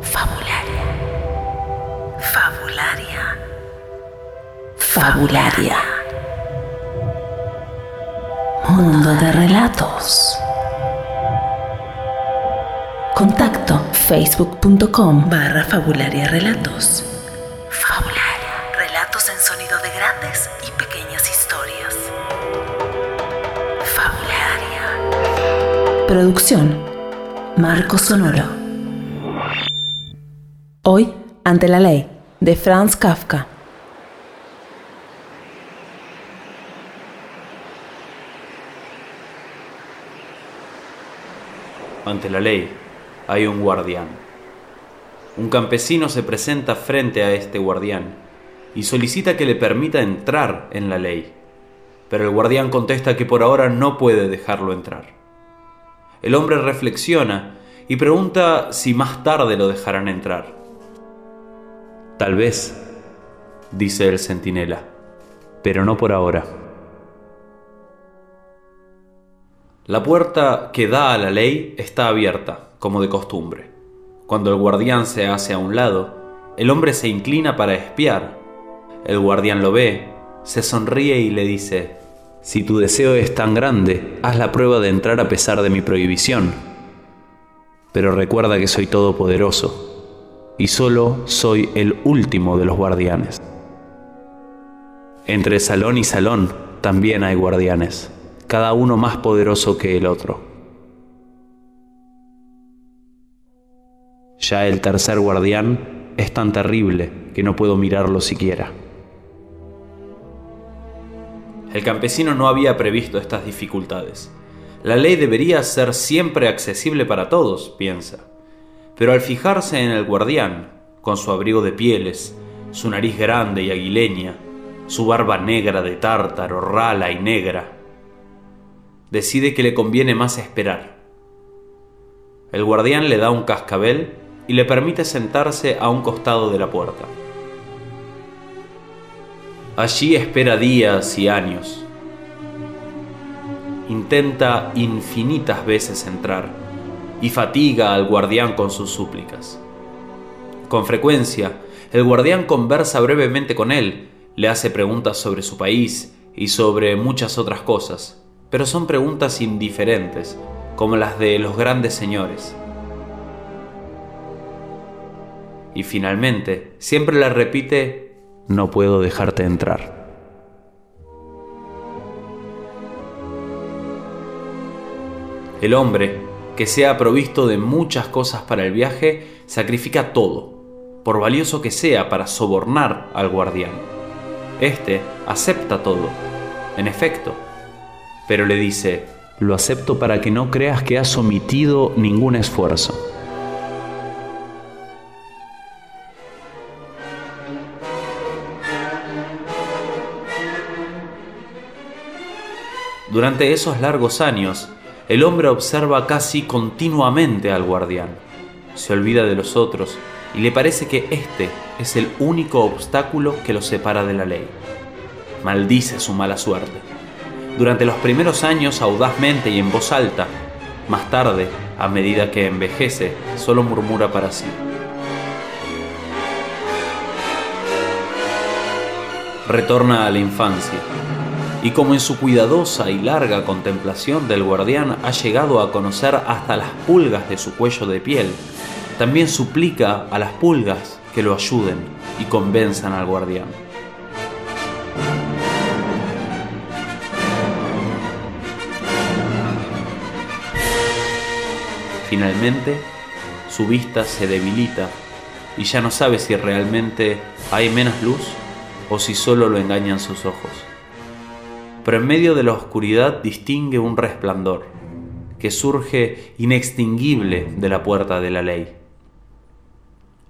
Fabularia. Fabularia. Fabularia. Mundo de relatos. Contacto facebook.com barra fabularia relatos. Fabularia. Relatos en sonido de grandes y pequeñas historias. Fabularia. Producción. Marco Sonoro. Hoy, ante la ley, de Franz Kafka. Ante la ley hay un guardián. Un campesino se presenta frente a este guardián y solicita que le permita entrar en la ley, pero el guardián contesta que por ahora no puede dejarlo entrar. El hombre reflexiona y pregunta si más tarde lo dejarán entrar. Tal vez, dice el centinela, pero no por ahora. La puerta que da a la ley está abierta, como de costumbre. Cuando el guardián se hace a un lado, el hombre se inclina para espiar. El guardián lo ve, se sonríe y le dice, Si tu deseo es tan grande, haz la prueba de entrar a pesar de mi prohibición. Pero recuerda que soy todopoderoso, y solo soy el último de los guardianes. Entre salón y salón también hay guardianes cada uno más poderoso que el otro. Ya el tercer guardián es tan terrible que no puedo mirarlo siquiera. El campesino no había previsto estas dificultades. La ley debería ser siempre accesible para todos, piensa. Pero al fijarse en el guardián, con su abrigo de pieles, su nariz grande y aguileña, su barba negra de tártaro, rala y negra, decide que le conviene más esperar. El guardián le da un cascabel y le permite sentarse a un costado de la puerta. Allí espera días y años. Intenta infinitas veces entrar y fatiga al guardián con sus súplicas. Con frecuencia, el guardián conversa brevemente con él, le hace preguntas sobre su país y sobre muchas otras cosas pero son preguntas indiferentes, como las de los grandes señores. Y finalmente, siempre le repite, no puedo dejarte entrar. El hombre, que sea provisto de muchas cosas para el viaje, sacrifica todo, por valioso que sea, para sobornar al guardián. Este acepta todo. En efecto, pero le dice, lo acepto para que no creas que has omitido ningún esfuerzo. Durante esos largos años, el hombre observa casi continuamente al guardián. Se olvida de los otros y le parece que este es el único obstáculo que lo separa de la ley. Maldice su mala suerte durante los primeros años audazmente y en voz alta. Más tarde, a medida que envejece, solo murmura para sí. Retorna a la infancia, y como en su cuidadosa y larga contemplación del guardián ha llegado a conocer hasta las pulgas de su cuello de piel, también suplica a las pulgas que lo ayuden y convenzan al guardián. Finalmente, su vista se debilita y ya no sabe si realmente hay menos luz o si solo lo engañan sus ojos. Pero en medio de la oscuridad distingue un resplandor que surge inextinguible de la puerta de la ley.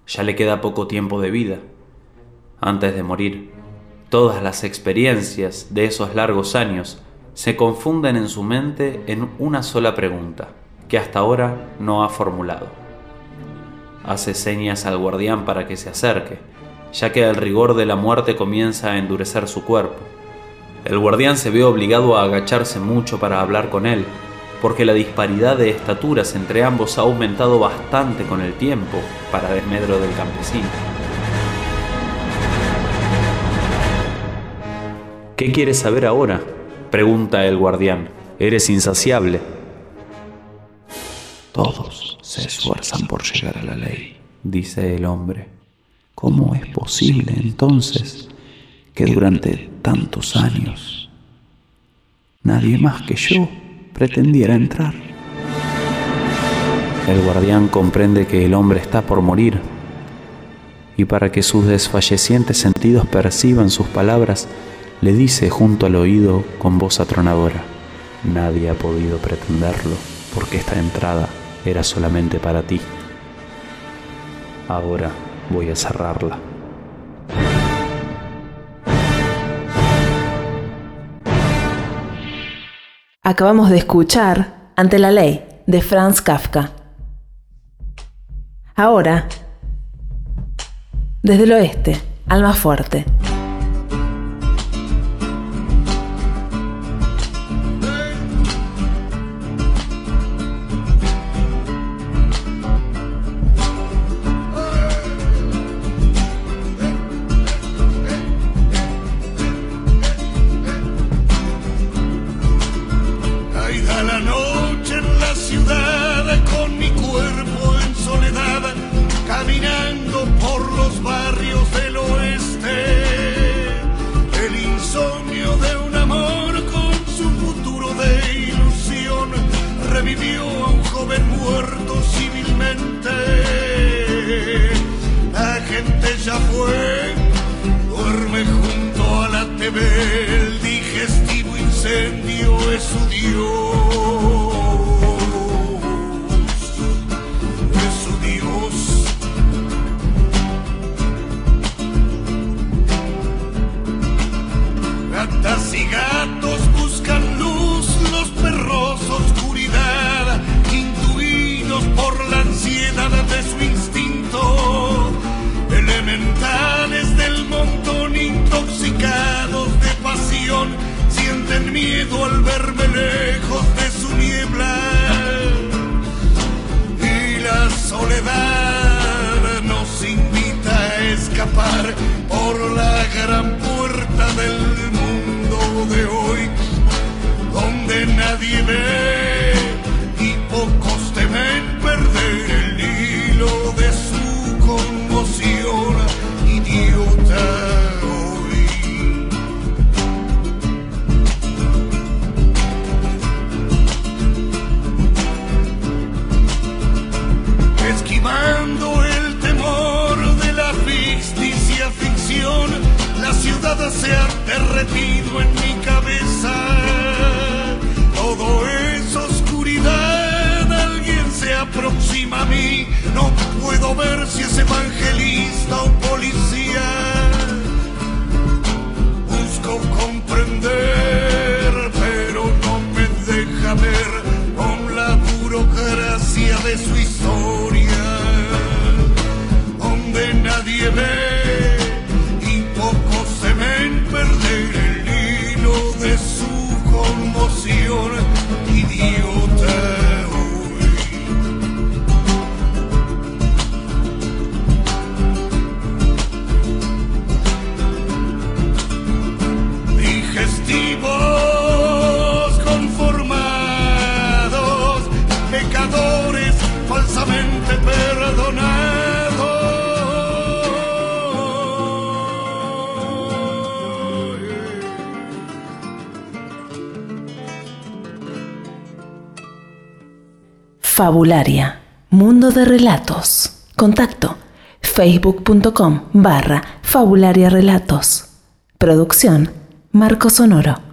Ya le queda poco tiempo de vida. Antes de morir, todas las experiencias de esos largos años se confunden en su mente en una sola pregunta que hasta ahora no ha formulado. Hace señas al guardián para que se acerque, ya que el rigor de la muerte comienza a endurecer su cuerpo. El guardián se ve obligado a agacharse mucho para hablar con él, porque la disparidad de estaturas entre ambos ha aumentado bastante con el tiempo para desmedro del campesino. ¿Qué quieres saber ahora? pregunta el guardián. Eres insaciable. Todos se esfuerzan por llegar a la ley, dice el hombre. ¿Cómo es posible entonces que durante tantos años nadie más que yo pretendiera entrar? El guardián comprende que el hombre está por morir y para que sus desfallecientes sentidos perciban sus palabras, le dice junto al oído con voz atronadora, nadie ha podido pretenderlo porque esta entrada era solamente para ti. Ahora voy a cerrarla. Acabamos de escuchar Ante la Ley de Franz Kafka. Ahora, desde el oeste, Alma Fuerte. Su Dios. vive. Ver si es evangelista Fabularia. Mundo de relatos. Contacto. facebook.com barra Fabularia Relatos. Producción. Marco Sonoro.